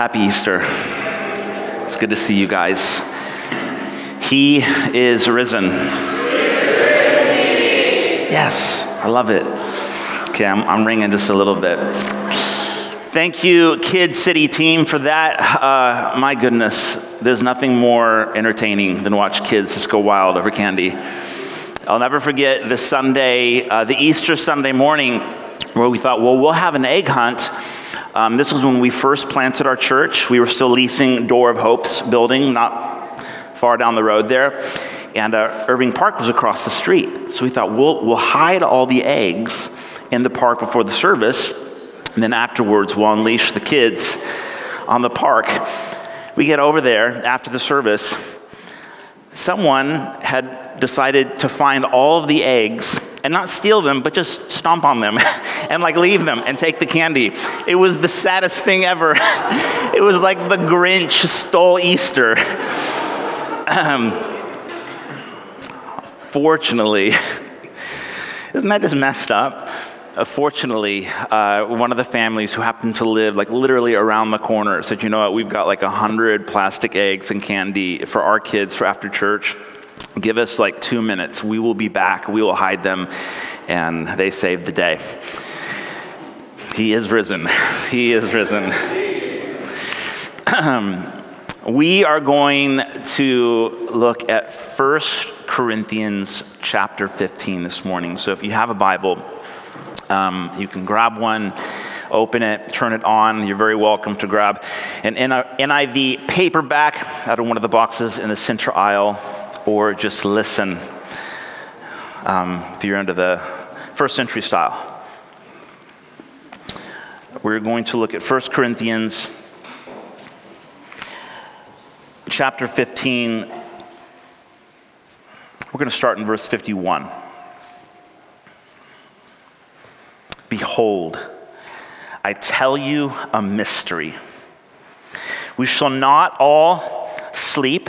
Happy Easter. It's good to see you guys. He is risen. Yes, I love it. Okay, I'm, I'm ringing just a little bit. Thank you, Kid City team, for that. Uh, my goodness, there's nothing more entertaining than watch kids just go wild over candy. I'll never forget the Sunday, uh, the Easter Sunday morning, where we thought, well, we'll have an egg hunt um, this was when we first planted our church. We were still leasing Door of Hope's building, not far down the road there. And uh, Irving Park was across the street. So we thought, we'll, we'll hide all the eggs in the park before the service. And then afterwards, we'll unleash the kids on the park. We get over there after the service. Someone had decided to find all of the eggs and not steal them, but just stomp on them and like leave them and take the candy. It was the saddest thing ever. it was like the Grinch stole Easter. Um, fortunately, isn't that just messed up? Uh, fortunately, uh, one of the families who happened to live like literally around the corner said, "You know what? We've got like a hundred plastic eggs and candy for our kids for after church." Give us like two minutes. We will be back. We will hide them. And they saved the day. He is risen. He is risen. we are going to look at 1 Corinthians chapter 15 this morning. So if you have a Bible, um, you can grab one, open it, turn it on. You're very welcome to grab an NIV paperback out of one of the boxes in the center aisle or just listen um, if you're into the first century style. We're going to look at 1 Corinthians chapter 15. We're going to start in verse 51. Behold, I tell you a mystery. We shall not all sleep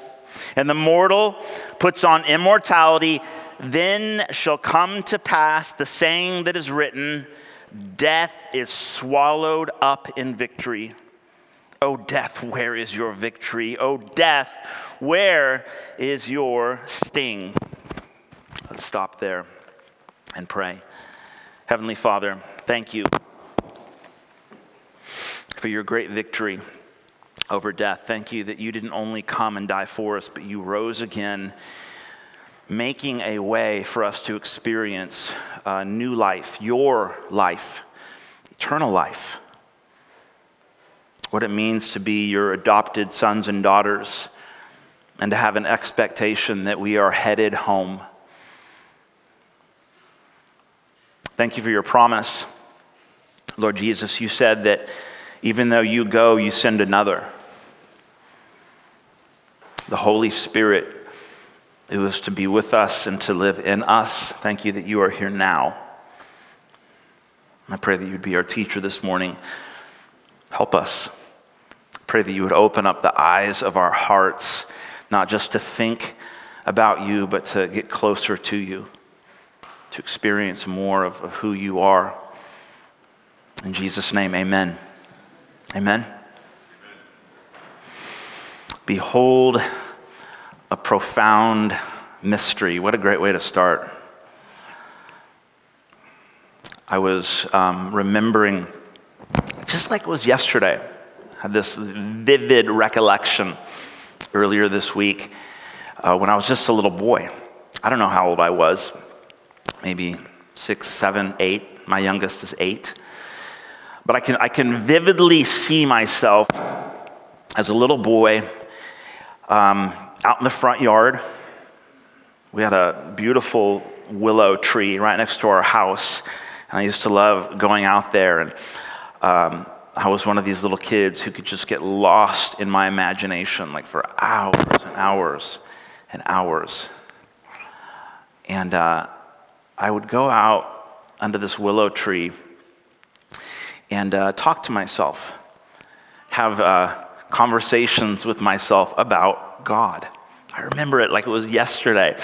and the mortal puts on immortality, then shall come to pass the saying that is written Death is swallowed up in victory. O death, where is your victory? O death, where is your sting? Let's stop there and pray. Heavenly Father, thank you for your great victory over death. Thank you that you didn't only come and die for us, but you rose again, making a way for us to experience a new life, your life, eternal life. What it means to be your adopted sons and daughters, and to have an expectation that we are headed home. Thank you for your promise. Lord Jesus, you said that even though you go, you send another the Holy Spirit who is to be with us and to live in us. Thank you that you are here now. I pray that you'd be our teacher this morning. Help us. Pray that you would open up the eyes of our hearts, not just to think about you, but to get closer to you, to experience more of, of who you are. In Jesus' name, amen. Amen. Behold, a profound mystery. What a great way to start. I was um, remembering, just like it was yesterday, I had this vivid recollection earlier this week uh, when I was just a little boy. I don't know how old I was, maybe six, seven, eight. My youngest is eight. But I can, I can vividly see myself as a little boy um, out in the front yard. We had a beautiful willow tree right next to our house. And I used to love going out there and um, I was one of these little kids who could just get lost in my imagination, like for hours and hours and hours. And uh, I would go out under this willow tree and uh, talk to myself, have uh, conversations with myself about God. I remember it like it was yesterday.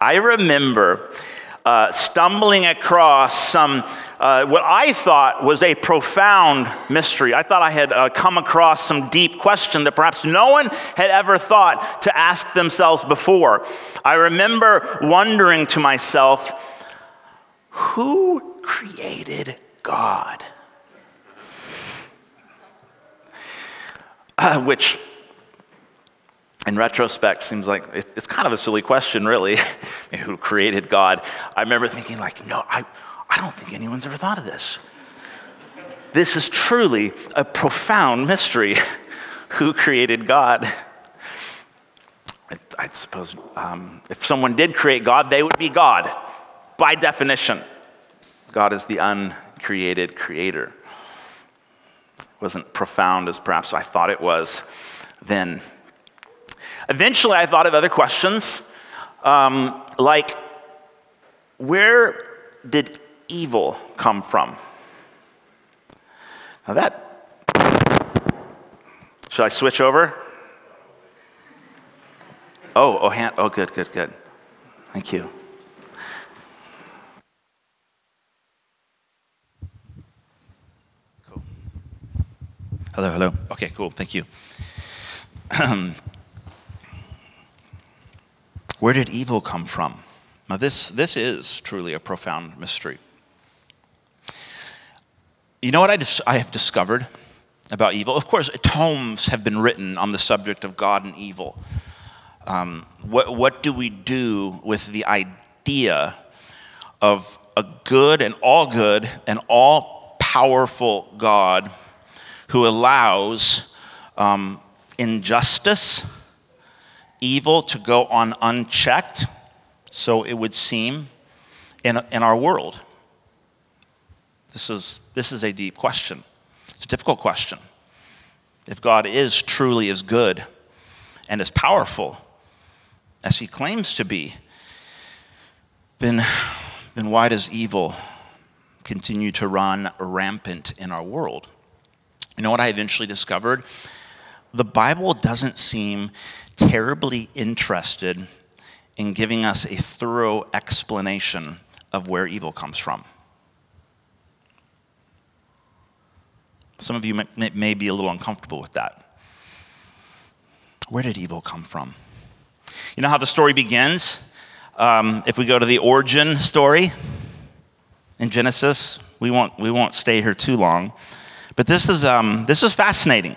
I remember uh, stumbling across some, uh, what I thought was a profound mystery. I thought I had uh, come across some deep question that perhaps no one had ever thought to ask themselves before. I remember wondering to myself, who created God? Uh, which in retrospect seems like it's kind of a silly question really who created god? I remember thinking like no I, I don't think anyone's ever thought of this. This is truly a profound mystery who created god? I, I suppose um, if someone did create god they would be god by definition. God is the uncreated creator. It wasn't profound as perhaps i thought it was then Eventually, I thought of other questions, um, like where did evil come from? Now, that. Should I switch over? Oh, oh, hand, oh, good, good, good. Thank you. Cool. Hello, hello. Okay, cool. Thank you. Where did evil come from? Now, this, this is truly a profound mystery. You know what I, dis- I have discovered about evil? Of course, tomes have been written on the subject of God and evil. Um, what, what do we do with the idea of a good and all good and all powerful God who allows um, injustice? Evil to go on unchecked, so it would seem, in, in our world? This is, this is a deep question. It's a difficult question. If God is truly as good and as powerful as he claims to be, then, then why does evil continue to run rampant in our world? You know what I eventually discovered? The Bible doesn't seem terribly interested in giving us a thorough explanation of where evil comes from. Some of you may, may, be a little uncomfortable with that. Where did evil come from? You know how the story begins? Um, if we go to the origin story in Genesis, we won't, we won't stay here too long. But this is, um, this is fascinating.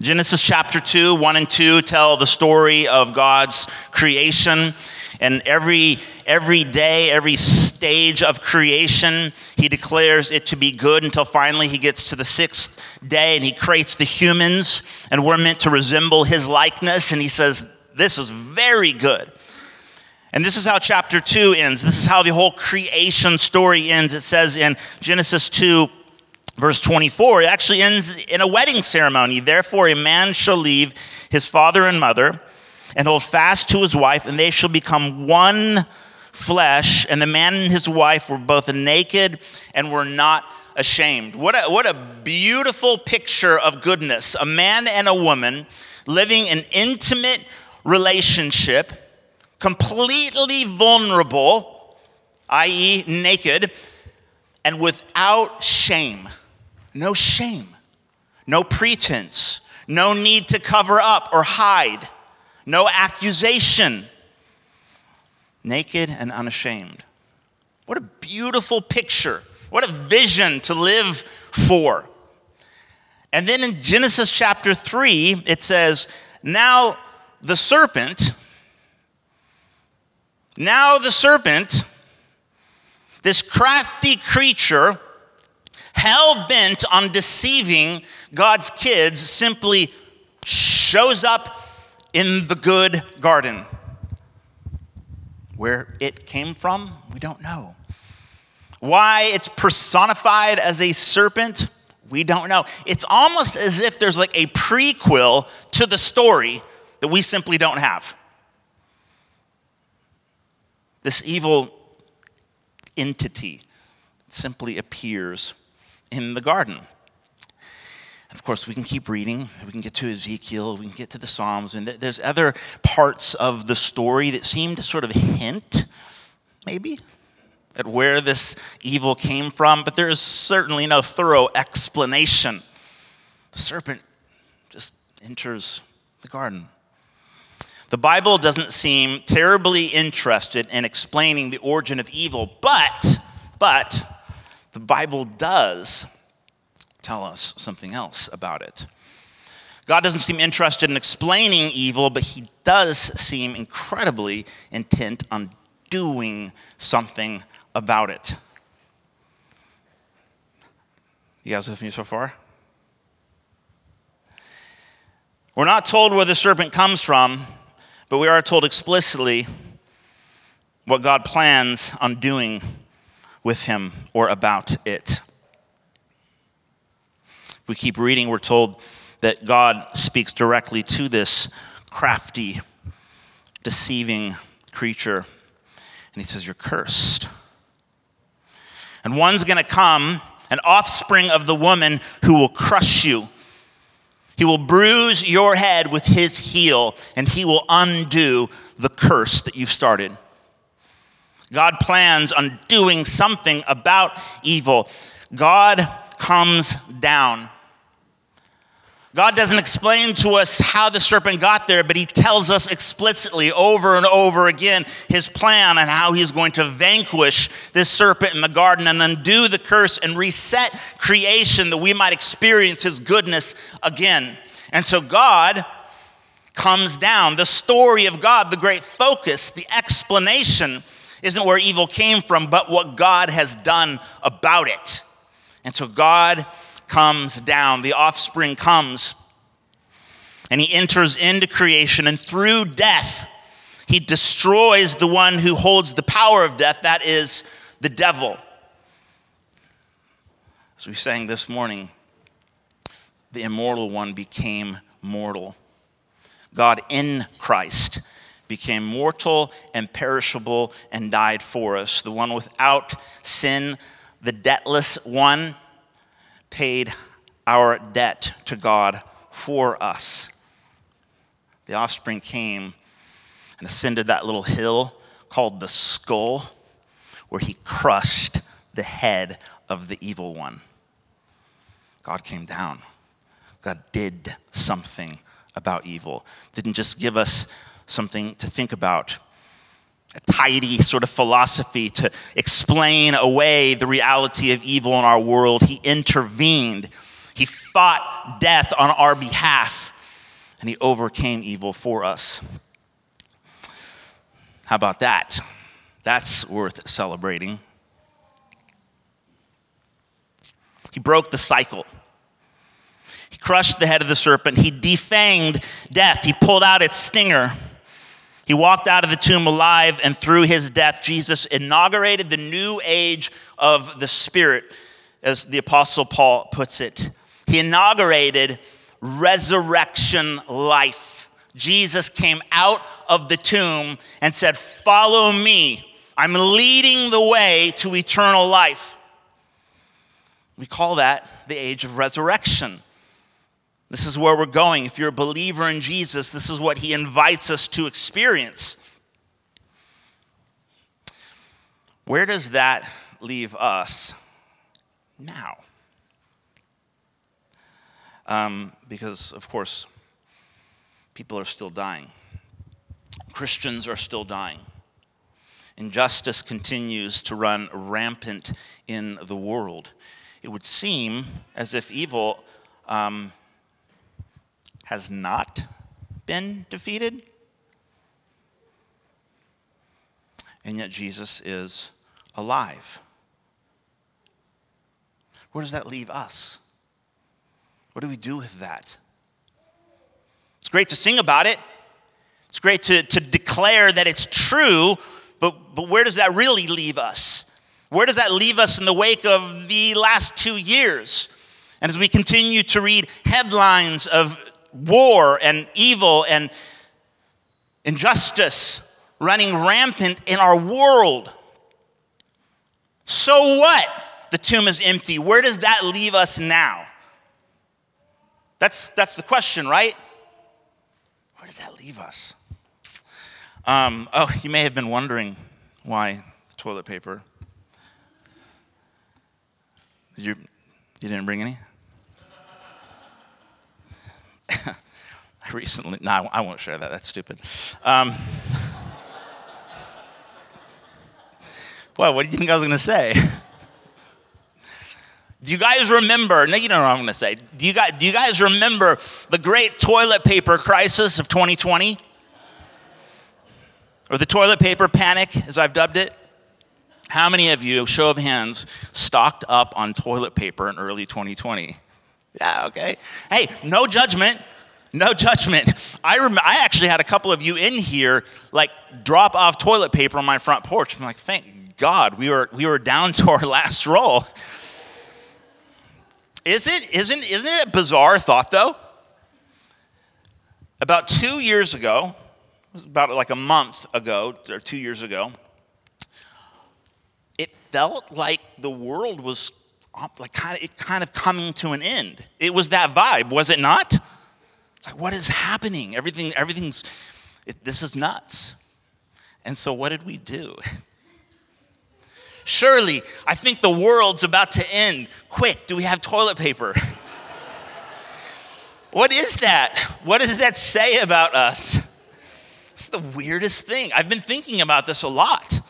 Genesis chapter 2, 1 and 2 tell the story of God's creation. And every, every day, every stage of creation, he declares it to be good until finally he gets to the sixth day and he creates the humans. And we're meant to resemble his likeness. And he says, This is very good. And this is how chapter 2 ends. This is how the whole creation story ends. It says in Genesis 2, verse 24, it actually ends in a wedding ceremony. Therefore, a man shall leave his father and mother and hold fast to his wife, and they shall become one flesh. And the man and his wife were both naked and were not ashamed. What a, what a beautiful picture of goodness. A man and a woman living an intimate relationship, completely vulnerable, i.e., naked, and without shame. No shame, no pretense, no need to cover up or hide, no accusation. Naked and unashamed. What a beautiful picture. What a vision to live for. And then in Genesis chapter 3, it says, Now the serpent, now the serpent, this crafty creature, hell bent on deceiving God's kids simply shows up in the good garden. Where it came from, we don't know. Why it's personified as a serpent, we don't know. It's almost as if there's like a prequel to the story that we simply don't have. This evil entity simply appears in the garden. Of course, we can keep reading. We can get to Ezekiel, we can get to the Psalms, and there's other parts of the story that seem to sort of hint, maybe, at where this evil came from, but there is certainly no thorough explanation. The serpent just enters the garden. The Bible doesn't seem terribly interested in explaining the origin of evil, but, but, the Bible does tell us something else about it. God doesn't seem interested in explaining evil, but he does seem incredibly intent on doing something about it. You guys with me so far? We're not told where the serpent comes from, but we are told explicitly what God plans on doing with him or about it. We keep reading, we're told that God speaks directly to this crafty, deceiving creature. And he says, You're cursed. And one's going to come, an offspring of the woman who will crush you. He will bruise your head with his heel, and he will undo the curse that you've started. God plans on doing something about evil. God comes down. God doesn't explain to us how the serpent got there, but he tells us explicitly over and over again his plan and how he's going to vanquish this serpent in the garden and undo the curse and reset creation that we might experience his goodness again. And so God comes down. The story of God, the great focus, the explanation isn't where evil came from, but what God has done about it. And so God comes down, the offspring comes, and he enters into creation, and through death, he destroys the one who holds the power of death, that is the devil. As we sang this morning, the immortal one became mortal. God in Christ became mortal and perishable and died for us. The one without sin, the debtless one, paid our debt to God for us. The offspring came and ascended that little hill called the skull, where he crushed the head of the evil one. God came down. God did something about evil. Didn't just give us something to think about, a tidy sort of philosophy to explain away the reality of evil in our world. He intervened, He fought death on our behalf, and He overcame evil for us. How about that? That's worth celebrating. He broke the cycle. He crushed the head of the serpent. He defanged death. He pulled out its stinger. He walked out of the tomb alive, and through his death, Jesus inaugurated the new age of the Spirit, as the Apostle Paul puts it. He inaugurated resurrection life. Jesus came out of the tomb and said, Follow me. I'm leading the way to eternal life. We call that the age of resurrection. This is where we're going. If you're a believer in Jesus, this is what he invites us to experience. Where does that leave us now? Um, because, of course, people are still dying, Christians are still dying. Injustice continues to run rampant in the world. It would seem as if evil um, has not been defeated. And yet Jesus is alive. Where does that leave us? What do we do with that? It's great to sing about it. It's great to, to declare that it's true, but, but where does that really leave us? Where does that leave us in the wake of the last two years? And as we continue to read headlines of war and evil and injustice running rampant in our world, so what? The tomb is empty. Where does that leave us now? That's, that's the question, right? Where does that leave us? Um, oh, you may have been wondering why toilet paper. You, you didn't bring any? I recently, no, I won't share that. That's stupid. Um, well, what do you think I was going to say? Do you guys remember? No, you know what I'm going to say. Do you, guys, do you guys remember the great toilet paper crisis of 2020? Or the toilet paper panic, as I've dubbed it? How many of you, show of hands, stocked up on toilet paper in early 2020? Yeah, okay. Hey, no judgment. No judgment. I, rem- I actually had a couple of you in here like drop off toilet paper on my front porch. I'm like, thank God we were, we were down to our last roll. Is it, isn't, isn't it a bizarre thought though? About two years ago, it was about like a month ago or two years ago, it felt like the world was like kind of, it kind of coming to an end. It was that vibe, was it not? Like, what is happening? Everything, everything's, it, this is nuts. And so, what did we do? Surely, I think the world's about to end. Quick, do we have toilet paper? what is that? What does that say about us? It's the weirdest thing. I've been thinking about this a lot.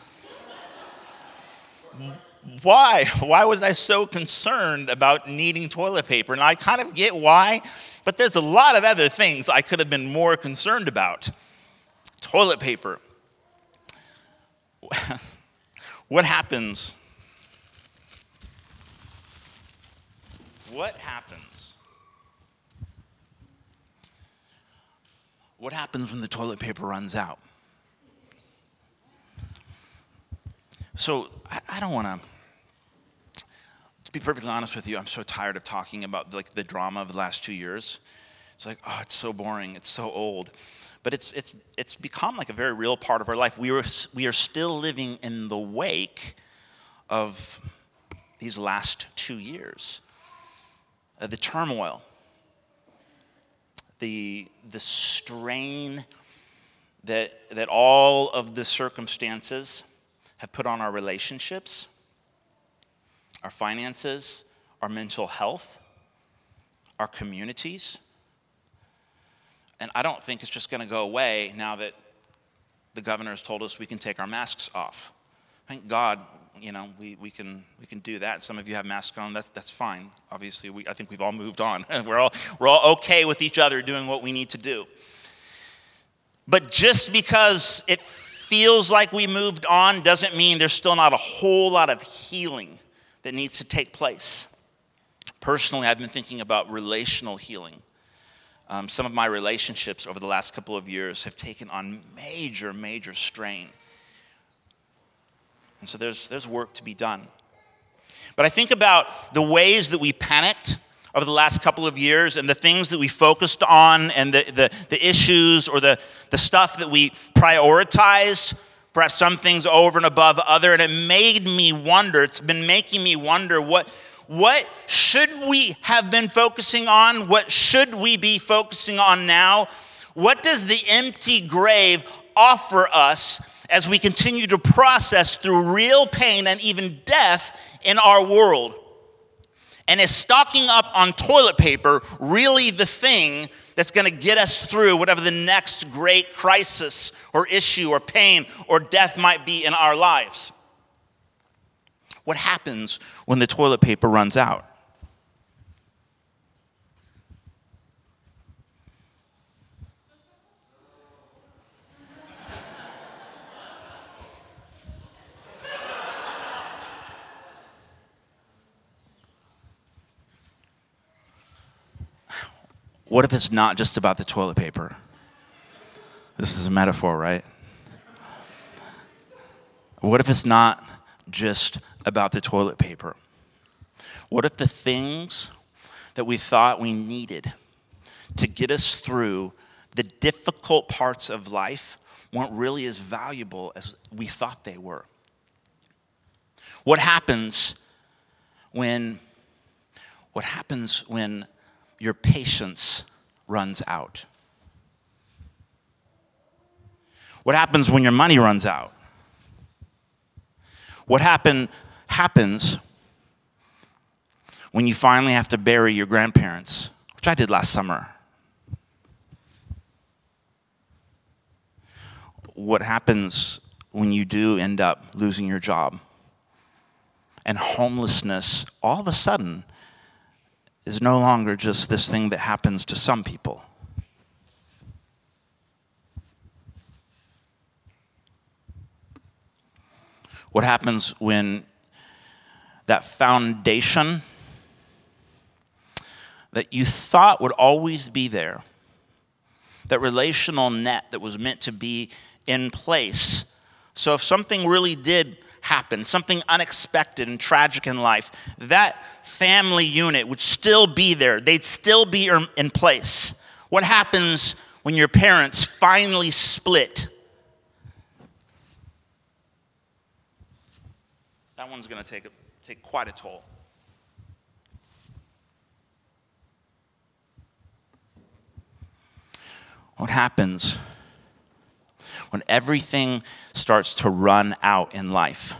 Why? Why was I so concerned about needing toilet paper? And I kind of get why, but there's a lot of other things I could have been more concerned about. Toilet paper. What happens? What happens? What happens when the toilet paper runs out? So I, don't want to. To be perfectly honest with you, I'm so tired of talking about like the drama of the last two years. It's like, oh, it's so boring. It's so old but it's, it's, it's become like a very real part of our life. We are, we are still living in the wake of these last two years. Uh, the turmoil, the, the strain that, that all of the circumstances have put on our relationships, our finances, our mental health, our communities and I don't think it's just going to go away now that the governor has told us we can take our masks off. Thank God, you know, we, we, can, we can do that. Some of you have masks on, that's, that's fine. Obviously, we, I think we've all moved on. we're, all, we're all okay with each other doing what we need to do. But just because it feels like we moved on doesn't mean there's still not a whole lot of healing that needs to take place. Personally, I've been thinking about relational healing um, some of my relationships over the last couple of years have taken on major, major strain. And so there's, there's work to be done. But I think about the ways that we panicked over the last couple of years and the things that we focused on and the, the, the issues or the, the stuff that we prioritized, perhaps some things over and above other. And it made me wonder, it's been making me wonder what what should we have been focusing on? What should we be focusing on now? What does the empty grave offer us as we continue to process through real pain and even death in our world? And is stocking up on toilet paper really the thing that's going to get us through whatever the next great crisis or issue or pain or death might be in our lives? What happens when the toilet paper runs out? What if it's not just about the toilet paper? This is a metaphor, right? What if it's not just about the toilet paper? What if the things that we thought we needed to get us through the difficult parts of life weren't really as valuable as we thought they were? What happens when what happens when your patience runs out? What happens when your money runs out? What happen, happens when you finally have to bury your grandparents, which I did last summer? What happens when you do end up losing your job? And homelessness, all of a sudden, is no longer just this thing that happens to some people. What happens when that foundation that you thought would always be there, that relational net that was meant to be in place? So if something really did happen, something unexpected and tragic in life, that family unit would still be there. They'd still be in place. What happens when your parents finally split? That one's going to take, take quite a toll. What happens when everything starts to run out in life?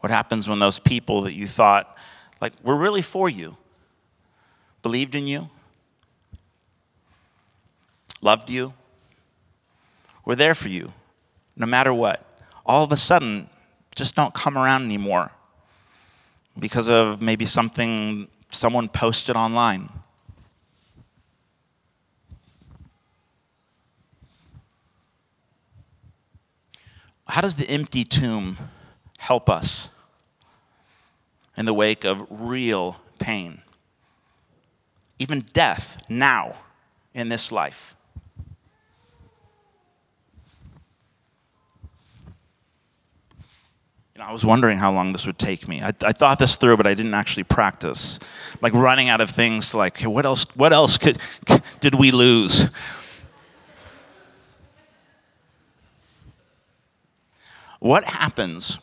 What happens when those people that you thought, like, were really for you, believed in you, loved you, were there for you, no matter what, all of a sudden just don't come around anymore because of maybe something someone posted online? How does the empty tomb help us in the wake of real pain? Even death now in this life. You know, I was wondering how long this would take me. I, I, thought this through, but I didn't actually practice. Like running out of things. Like, what else? What else could did we lose? What happens?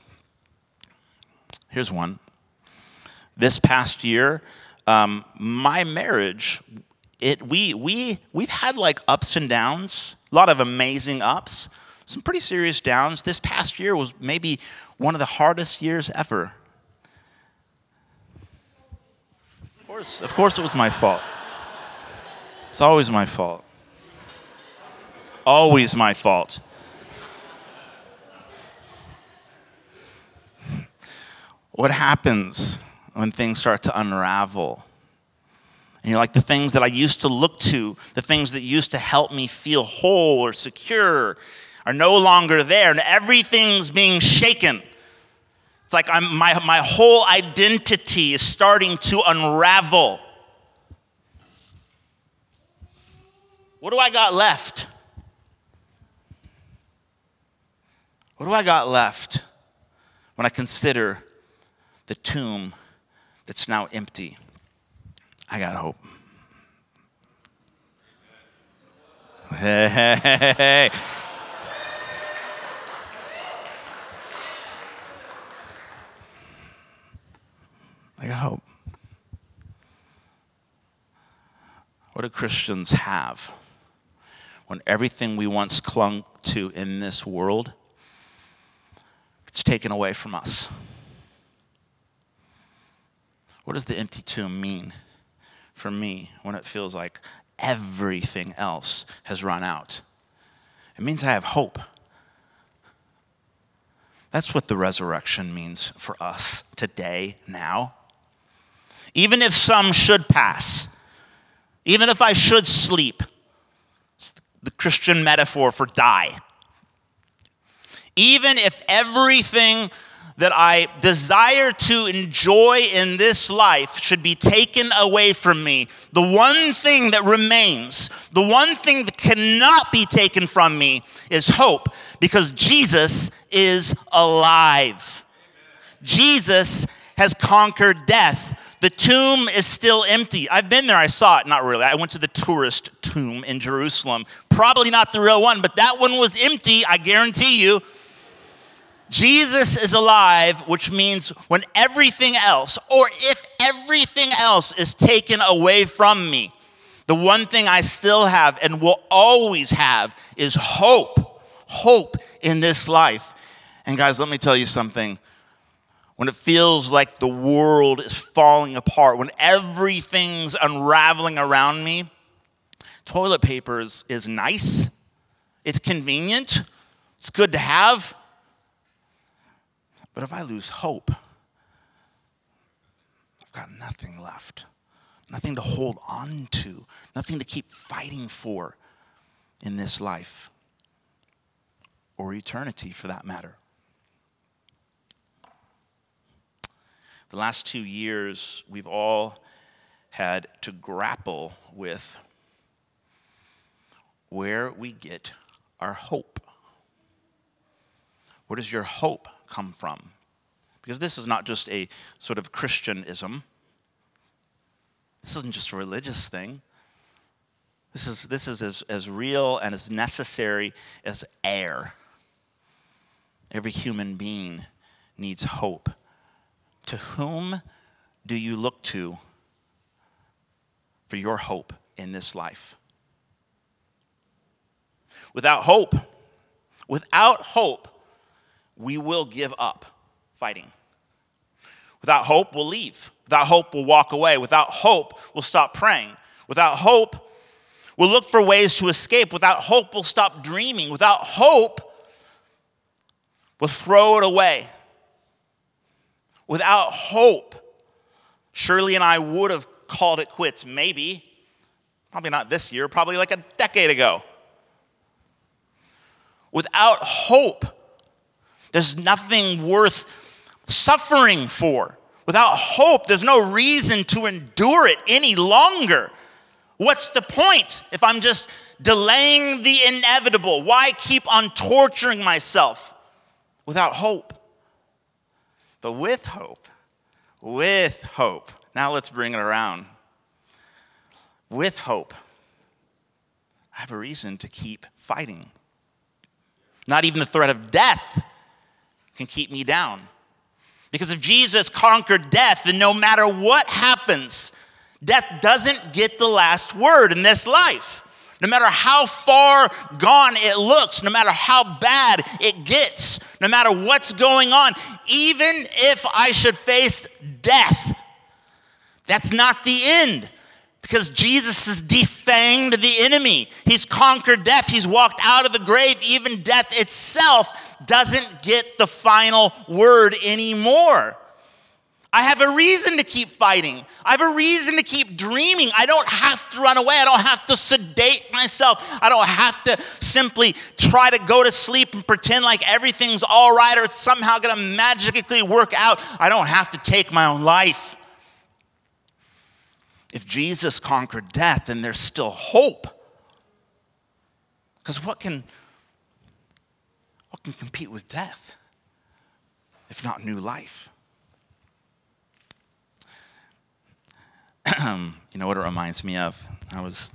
Here's one. This past year, um, my marriage, it we we we've had like ups and downs, a lot of amazing ups, some pretty serious downs. This past year was maybe one of the hardest years ever. Of course, of course, it was my fault. It's always my fault. Always my fault. What happens when things start to unravel? And you're like, the things that I used to look to, the things that used to help me feel whole or secure, are no longer there, and everything's being shaken. It's like I'm, my, my whole identity is starting to unravel. What do I got left? What do I got left when I consider the tomb that's now empty. I got hope. Hey. I got hope. What do Christians have when everything we once clung to in this world gets taken away from us? What does the empty tomb mean for me when it feels like everything else has run out? It means I have hope. That's what the resurrection means for us today, now. Even if some should pass, even if I should sleep, the Christian metaphor for die. Even if everything that I desire to enjoy in this life should be taken away from me, the one thing that remains, the one thing that cannot be taken from me is hope because Jesus is alive. Jesus has conquered death. The tomb is still empty. I've been there, I saw it. Not really. I went to the tourist tomb in Jerusalem. Probably not the real one, but that one was empty, I guarantee you. Jesus is alive, which means when everything else, or if everything else is taken away from me, the one thing I still have and will always have is hope. Hope in this life. And guys, let me tell you something. When it feels like the world is falling apart, when everything's unraveling around me, toilet paper is, is nice, it's convenient, it's good to have. But if I lose hope, I've got nothing left, nothing to hold on to, nothing to keep fighting for in this life or eternity for that matter. The last two years, we've all had to grapple with where we get our hope. Where does your hope come from? Because this is not just a sort of Christianism. This isn't just a religious thing. This is, this is as, as real and as necessary as air. Every human being needs hope. To whom do you look to for your hope in this life? Without hope, without hope, we will give up fighting. Without hope, we'll leave. Without hope, we'll walk away. Without hope, we'll stop praying. Without hope, we'll look for ways to escape. Without hope, we'll stop dreaming. Without hope, we'll throw it away. Without hope, Shirley and I would have called it quits, maybe. Probably not this year, probably like a decade ago. Without hope, there's nothing worth suffering for. Without hope, there's no reason to endure it any longer. What's the point if I'm just delaying the inevitable? Why keep on torturing myself without hope? But with hope, with hope, now let's bring it around. With hope, I have a reason to keep fighting. Not even the threat of death can keep me down. Because if Jesus conquered death, then no matter what happens, death doesn't get the last word in this life. No matter how far gone it looks, no matter how bad it gets, no matter what's going on, even if I should face death, that's not the end because Jesus has defanged the enemy. He's conquered death. He's walked out of the grave. Even death itself doesn't get the final word anymore. I have a reason to keep fighting. I have a reason to keep dreaming. I don't have to run away. I don't have to sedate myself. I don't have to simply try to go to sleep and pretend like everything's all right or it's somehow going to magically work out. I don't have to take my own life. If Jesus conquered death, then there's still hope. Because what can, can compete with death if not new life? you know what it reminds me of? I was,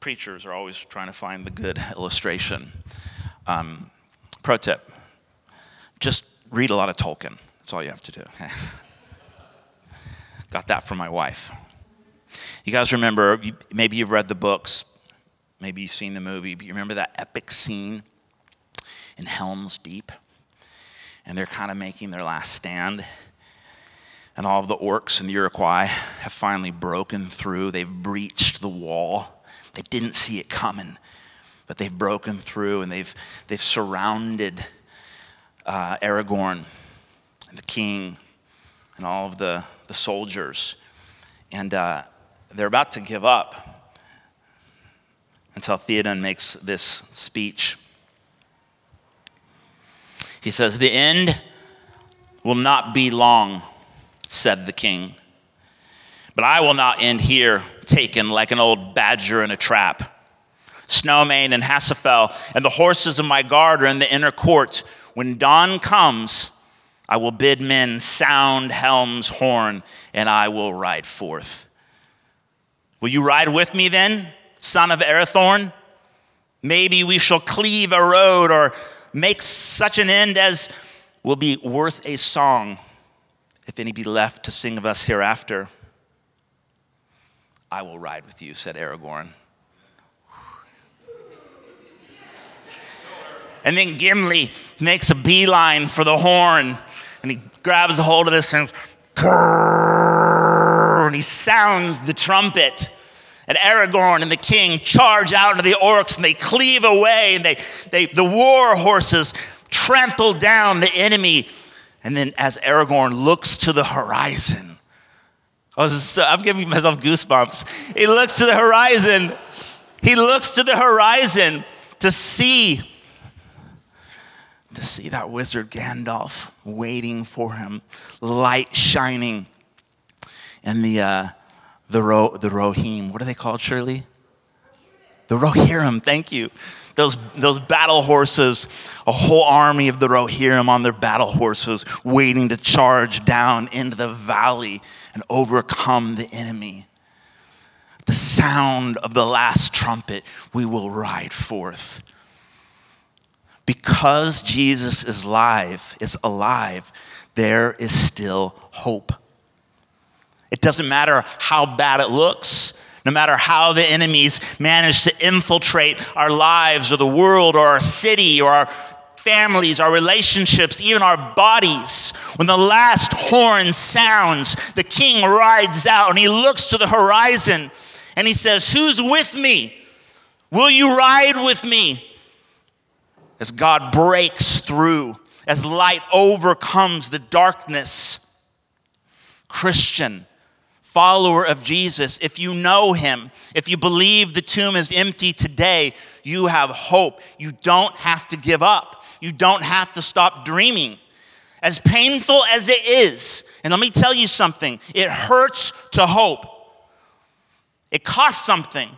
preachers are always trying to find the good illustration. Um, pro tip just read a lot of Tolkien. That's all you have to do. Got that from my wife. You guys remember, maybe you've read the books, maybe you've seen the movie, but you remember that epic scene in Helm's Deep? And they're kind of making their last stand. And all of the orcs and the Uruk-hai have finally broken through. They've breached the wall. They didn't see it coming, but they've broken through and they've, they've surrounded uh, Aragorn and the king and all of the, the soldiers. And uh, they're about to give up until Theoden makes this speech. He says, The end will not be long, said the king. But I will not end here, taken like an old badger in a trap. Snowmane and Hasufel and the horses of my guard are in the inner court. When dawn comes, I will bid men sound helm's horn, and I will ride forth. Will you ride with me then, son of Arathorn? Maybe we shall cleave a road or make such an end as will be worth a song, if any be left to sing of us hereafter. I will ride with you, said Aragorn. And then Gimli makes a beeline for the horn and he grabs a hold of this and, and he sounds the trumpet. And Aragorn and the king charge out into the orcs and they cleave away and they, they, the war horses trample down the enemy. And then as Aragorn looks to the horizon, oh, so, I'm giving myself goosebumps. He looks to the horizon. He looks to the horizon to see to see that wizard Gandalf waiting for him, light shining. And the, uh, the, Ro- the Rohim, what are they called, Shirley? The Rohirrim, thank you. Those, those battle horses, a whole army of the Rohirrim on their battle horses, waiting to charge down into the valley and overcome the enemy. The sound of the last trumpet, we will ride forth because Jesus is alive, is alive, there is still hope. It doesn't matter how bad it looks, no matter how the enemies manage to infiltrate our lives or the world or our city or our families, our relationships, even our bodies. When the last horn sounds, the king rides out and he looks to the horizon and he says, Who's with me? Will you ride with me? as God breaks through, as light overcomes the darkness. Christian, follower of Jesus, if you know him, if you believe the tomb is empty today, you have hope. You don't have to give up. You don't have to stop dreaming. As painful as it is, and let me tell you something, it hurts to hope. It costs something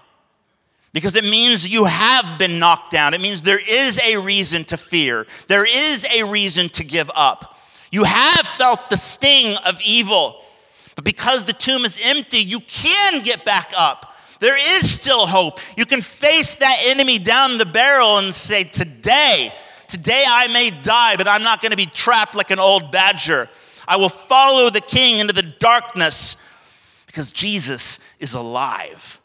because it means you have been knocked down. It means there is a reason to fear, there is a reason to give up. You have felt the sting of evil, but because the tomb is empty, you can get back up. There is still hope. You can face that enemy down the barrel and say, Today, today I may die, but I'm not going to be trapped like an old badger. I will follow the king into the darkness because Jesus is alive.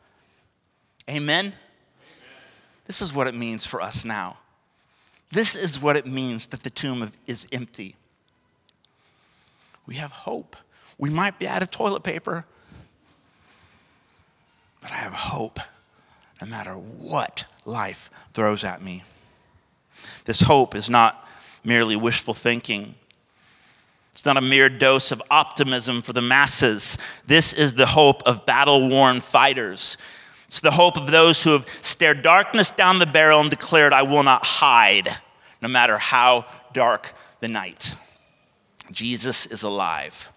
Amen? Amen? This is what it means for us now. This is what it means that the tomb is empty. We have hope. We might be out of toilet paper, but I have hope no matter what life throws at me. This hope is not merely wishful thinking. It's not a mere dose of optimism for the masses. This is the hope of battle worn fighters. It's the hope of those who have stared darkness down the barrel and declared, I will not hide, no matter how dark the night. Jesus is alive.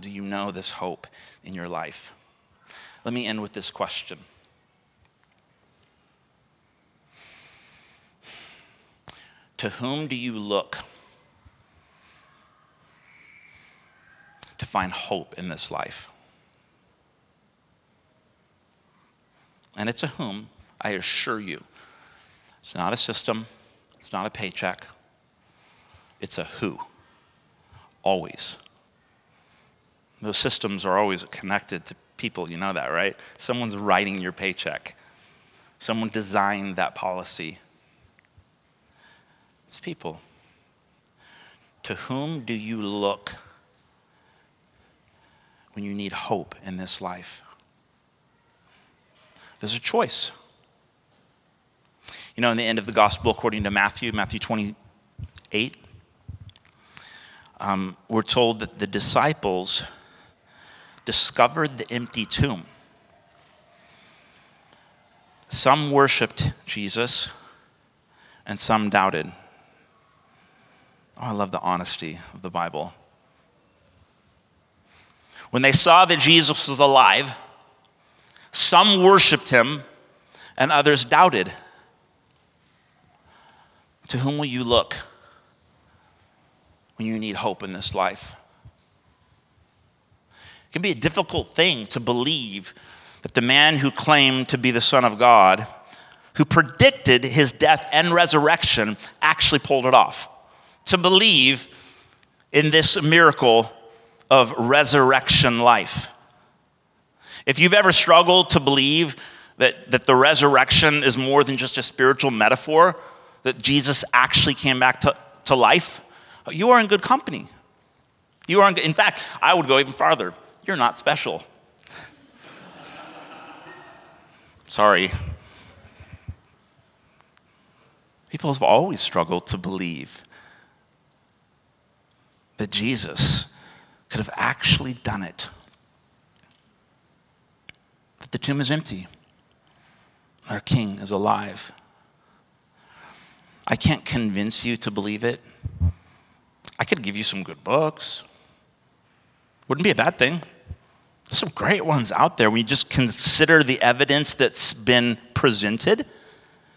Do you know this hope in your life? Let me end with this question. To whom do you look to find hope in this life? and it's a whom, I assure you. It's not a system, it's not a paycheck, it's a who. Always. Those systems are always connected to people, you know that, right? Someone's writing your paycheck, someone designed that policy. It's people. To whom do you look when you need hope in this life? There's a choice. You know, in the end of the gospel, according to Matthew, Matthew 28, um, we're told that the disciples discovered the empty tomb. Some worshiped Jesus and some doubted. Oh, I love the honesty of the Bible. When they saw that Jesus was alive, some worshiped him and others doubted. To whom will you look when you need hope in this life? Can be a difficult thing to believe that the man who claimed to be the Son of God, who predicted his death and resurrection, actually pulled it off. To believe in this miracle of resurrection life. If you've ever struggled to believe that, that the resurrection is more than just a spiritual metaphor, that Jesus actually came back to, to life, you are in good company. You are in, in fact, I would go even farther. You're not special. Sorry. People have always struggled to believe that Jesus could have actually done it. That the tomb is empty, our king is alive. I can't convince you to believe it. I could give you some good books. Wouldn't be a bad thing. Some great ones out there when you just consider the evidence that's been presented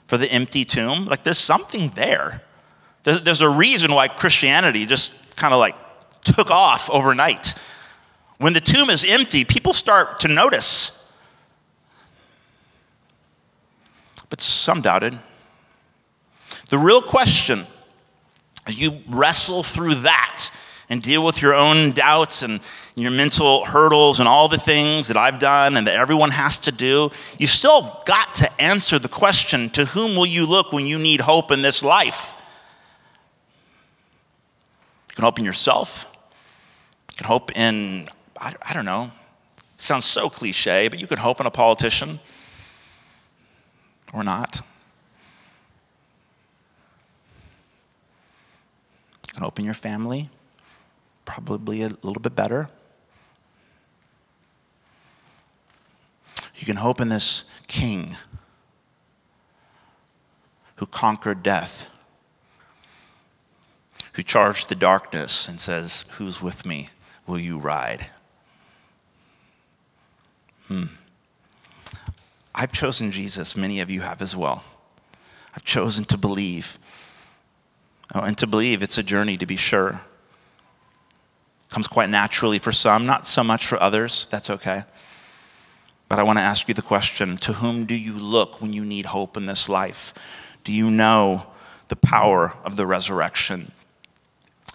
for the empty tomb. Like there's something there. There's a reason why Christianity just kind of like took off overnight. When the tomb is empty, people start to notice. But some doubted. The real question, you wrestle through that and deal with your own doubts and your mental hurdles and all the things that I've done and that everyone has to do, you still got to answer the question to whom will you look when you need hope in this life? You can hope in yourself, you can hope in, I, I don't know, sounds so cliche, but you can hope in a politician or not. You can hope in your family, probably a little bit better. You can hope in this king who conquered death, who charged the darkness and says, Who's with me? Will you ride? Hmm. I've chosen Jesus. Many of you have as well. I've chosen to believe. Oh, and to believe, it's a journey to be sure. Comes quite naturally for some, not so much for others. That's okay. But I want to ask you the question to whom do you look when you need hope in this life? Do you know the power of the resurrection?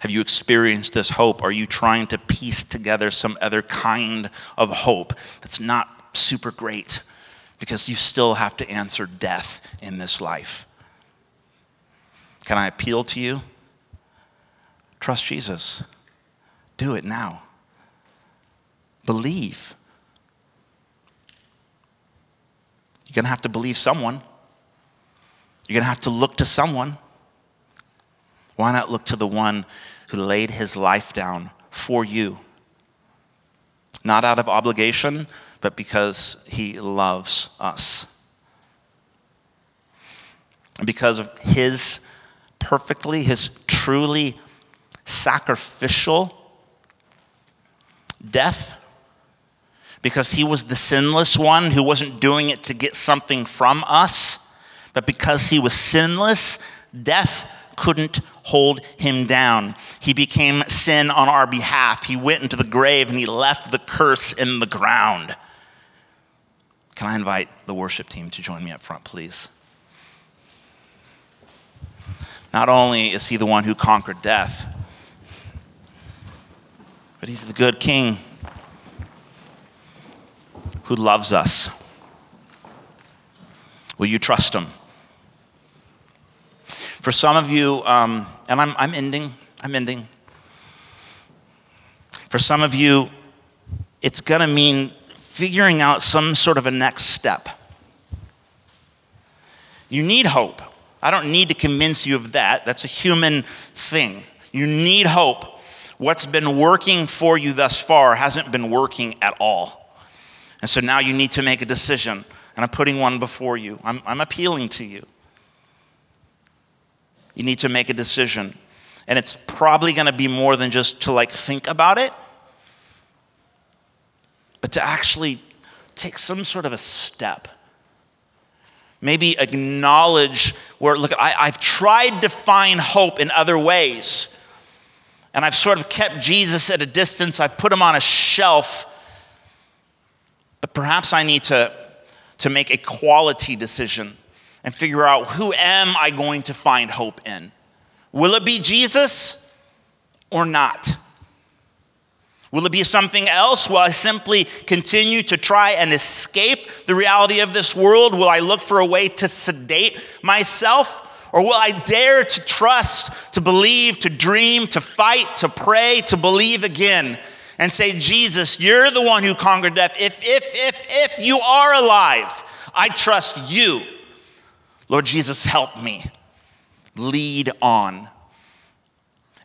Have you experienced this hope? Are you trying to piece together some other kind of hope that's not super great because you still have to answer death in this life? Can I appeal to you? Trust Jesus. Do it now. Believe. You're going to have to believe someone. You're going to have to look to someone. Why not look to the one who laid his life down for you? Not out of obligation, but because he loves us. Because of his perfectly, his truly sacrificial death, because he was the sinless one who wasn't doing it to get something from us, but because he was sinless, death couldn't hold him down. He became sin on our behalf. He went into the grave and he left the curse in the ground. Can I invite the worship team to join me up front, please? Not only is he the one who conquered death, but he's the good king who loves us. Will you trust him? For some of you, um, and I'm, I'm ending, I'm ending. For some of you, it's going to mean figuring out some sort of a next step. You need hope. I don't need to convince you of that. That's a human thing. You need hope. What's been working for you thus far hasn't been working at all. And so now you need to make a decision. And I'm putting one before you. I'm, I'm appealing to you. You need to make a decision. And it's probably going to be more than just to like think about it, but to actually take some sort of a step. Maybe acknowledge where, look, I, I've tried to find hope in other ways. And I've sort of kept Jesus at a distance. I've put him on a shelf. But perhaps I need to, to make a quality decision and figure out who am I going to find hope in? Will it be Jesus or not? Will it be something else? Will I simply continue to try and escape the reality of this world? Will I look for a way to sedate myself? Or will I dare to trust, to believe, to dream, to fight, to pray, to believe again? And say, Jesus, you're the one who conquered death. If, if, if, if you are alive, I trust you. Lord Jesus, help me. Lead on.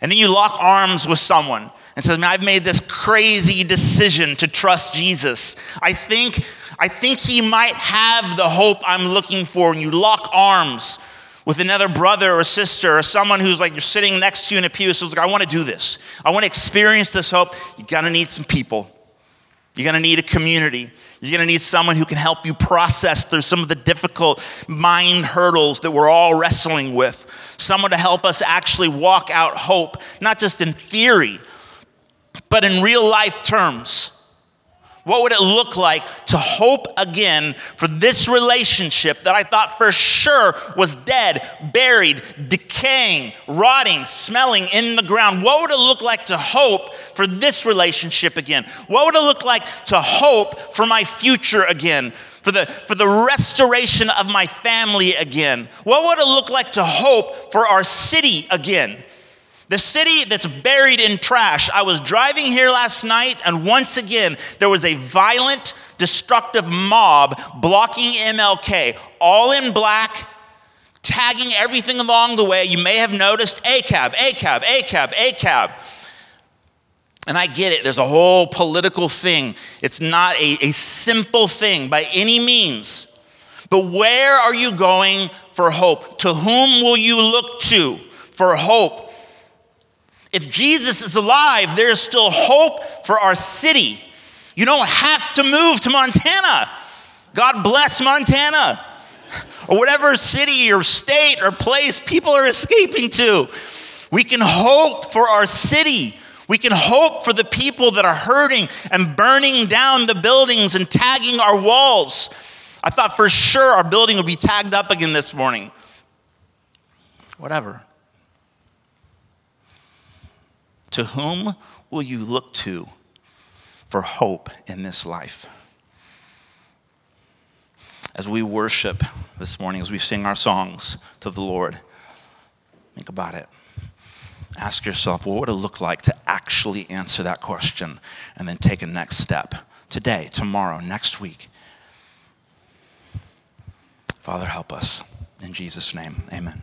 And then you lock arms with someone and says, Man, I've made this crazy decision to trust Jesus. I think, I think he might have the hope I'm looking for. And you lock arms with another brother or sister or someone who's like you're sitting next to you in a pew. So like, I want to do this. I want to experience this hope. You're gonna need some people. You're gonna need a community. You're gonna need someone who can help you process through some of the difficult mind hurdles that we're all wrestling with. Someone to help us actually walk out hope, not just in theory, but in real life terms. What would it look like to hope again for this relationship that I thought for sure was dead, buried, decaying, rotting, smelling in the ground? What would it look like to hope for this relationship again? What would it look like to hope for my future again? For the, for the restoration of my family again? What would it look like to hope for our city again? The city that's buried in trash. I was driving here last night, and once again, there was a violent, destructive mob blocking MLK, all in black, tagging everything along the way. You may have noticed ACAB, ACAB, ACAB, ACAB. And I get it, there's a whole political thing. It's not a, a simple thing by any means. But where are you going for hope? To whom will you look to for hope? If Jesus is alive, there's still hope for our city. You don't have to move to Montana. God bless Montana. Or whatever city or state or place people are escaping to. We can hope for our city. We can hope for the people that are hurting and burning down the buildings and tagging our walls. I thought for sure our building would be tagged up again this morning. Whatever. To whom will you look to for hope in this life? As we worship this morning, as we sing our songs to the Lord, think about it. Ask yourself, what would it look like to actually answer that question and then take a next step today, tomorrow, next week? Father, help us. In Jesus' name, amen.